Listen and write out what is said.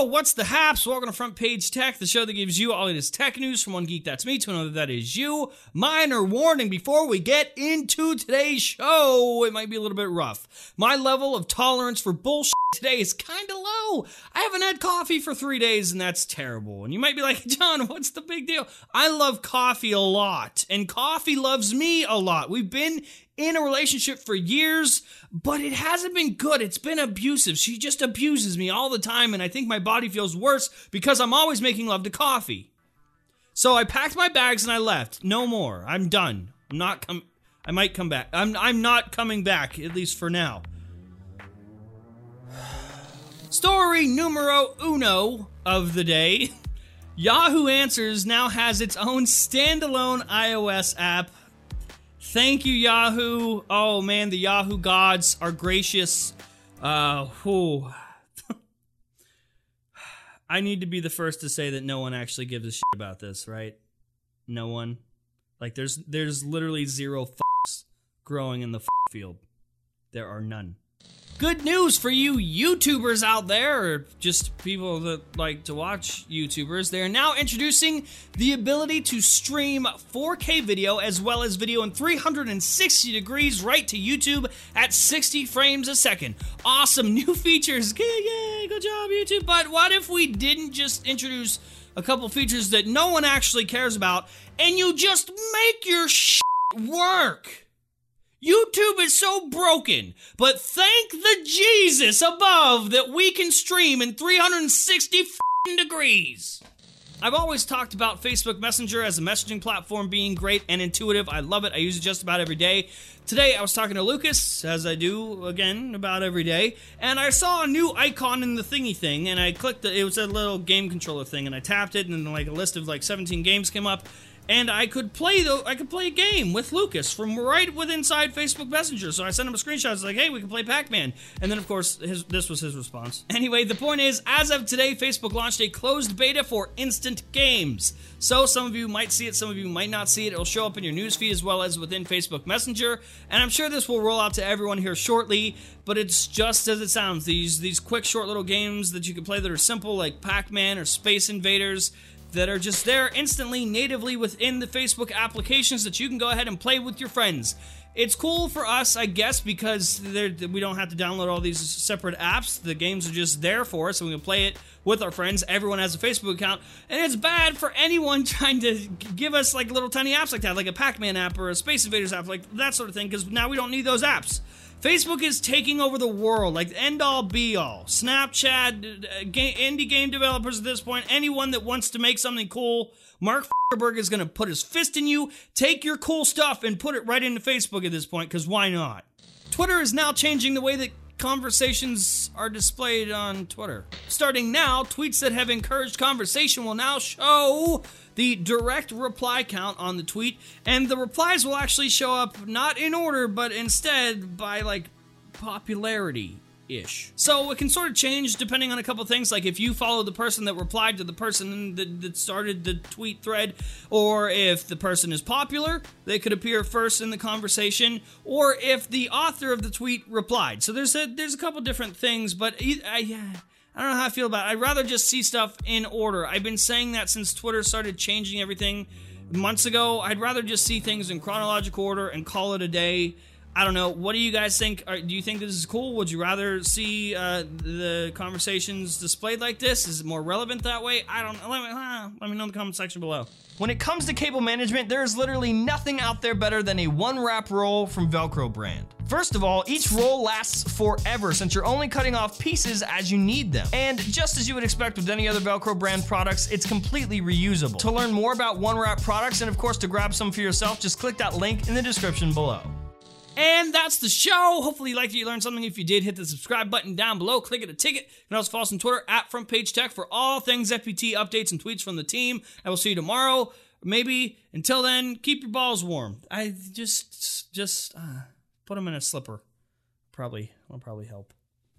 What's the haps? Welcome to Front Page Tech, the show that gives you all this tech news from one geek that's me to another that is you. Minor warning before we get into today's show, it might be a little bit rough. My level of tolerance for bullshit today is kind of low. I haven't had coffee for three days, and that's terrible. And you might be like, John, what's the big deal? I love coffee a lot, and coffee loves me a lot. We've been in a relationship for years, but it hasn't been good. It's been abusive. She just abuses me all the time, and I think my body feels worse because I'm always making love to coffee. So I packed my bags and I left. No more. I'm done. I'm not com- I might come back. I'm I'm not coming back at least for now. Story numero uno of the day. Yahoo Answers now has its own standalone iOS app. Thank you, Yahoo. Oh man, the Yahoo gods are gracious. Uh, whew. I need to be the first to say that no one actually gives a shit about this, right? No one. Like there's there's literally zero fucks growing in the field. There are none. Good news for you YouTubers out there, or just people that like to watch YouTubers. They are now introducing the ability to stream 4K video as well as video in 360 degrees right to YouTube at 60 frames a second. Awesome new features. Yay, good job, YouTube. But what if we didn't just introduce a couple features that no one actually cares about and you just make your shit work? YouTube is so broken, but thank the Jesus above that we can stream in 360 degrees. I've always talked about Facebook Messenger as a messaging platform being great and intuitive. I love it. I use it just about every day. Today I was talking to Lucas, as I do again about every day, and I saw a new icon in the thingy thing, and I clicked it. It was a little game controller thing, and I tapped it, and then like a list of like 17 games came up, and I could play the I could play a game with Lucas from right with inside Facebook Messenger. So I sent him a screenshot. It's like, hey, we can play Pac-Man. And then of course his this was his response. Anyway, the point is, as of today, Facebook launched a closed beta for instant games. So some of you might see it, some of you might not see it. It'll show up in your newsfeed as well as within Facebook Messenger. And I'm sure this will roll out to everyone here shortly. But it's just as it sounds. These these quick, short little games that you can play that are simple, like Pac-Man or Space Invaders that are just there instantly natively within the Facebook applications that you can go ahead and play with your friends. It's cool for us, I guess, because we don't have to download all these separate apps. The games are just there for us, and we can play it with our friends. Everyone has a Facebook account, and it's bad for anyone trying to give us like little tiny apps like that, like a Pac-Man app or a Space Invaders app, like that sort of thing, because now we don't need those apps. Facebook is taking over the world, like end all be all. Snapchat, uh, indie game developers at this point, anyone that wants to make something cool, Mark Zuckerberg is going to put his fist in you, take your cool stuff, and put it right into Facebook at this point, because why not? Twitter is now changing the way that conversations are displayed on Twitter. Starting now, tweets that have encouraged conversation will now show the direct reply count on the tweet, and the replies will actually show up not in order, but instead by like popularity ish. So it can sort of change depending on a couple things, like if you follow the person that replied to the person that, that, started the tweet thread, or if the person is popular, they could appear first in the conversation, or if the author of the tweet replied. So there's a there's a couple different things, but I. I don't know how I feel about it. I'd rather just see stuff in order. I've been saying that since Twitter started changing everything months ago. I'd rather just see things in chronological order and call it a day I don't know. What do you guys think? do you think this is cool? Would you rather see uh, the conversations displayed like this? Is it more relevant that way? I don't know. Let me, uh, let me know in the comment section below. When it comes to cable management, there is literally nothing out there better than a one wrap roll from Velcro brand. First of all, each roll lasts forever since you're only cutting off pieces as you need them. And just as you would expect with any other Velcro brand products, it's completely reusable. To learn more about one wrap products and of course to grab some for yourself, just click that link in the description below. And that's the show. Hopefully you liked it. You learned something. If you did, hit the subscribe button down below. Click it a ticket. You can also follow us on Twitter at Front Page Tech for all things FPT updates and tweets from the team. I will see you tomorrow. Maybe until then, keep your balls warm. I just just uh, put them in a slipper. Probably will probably help.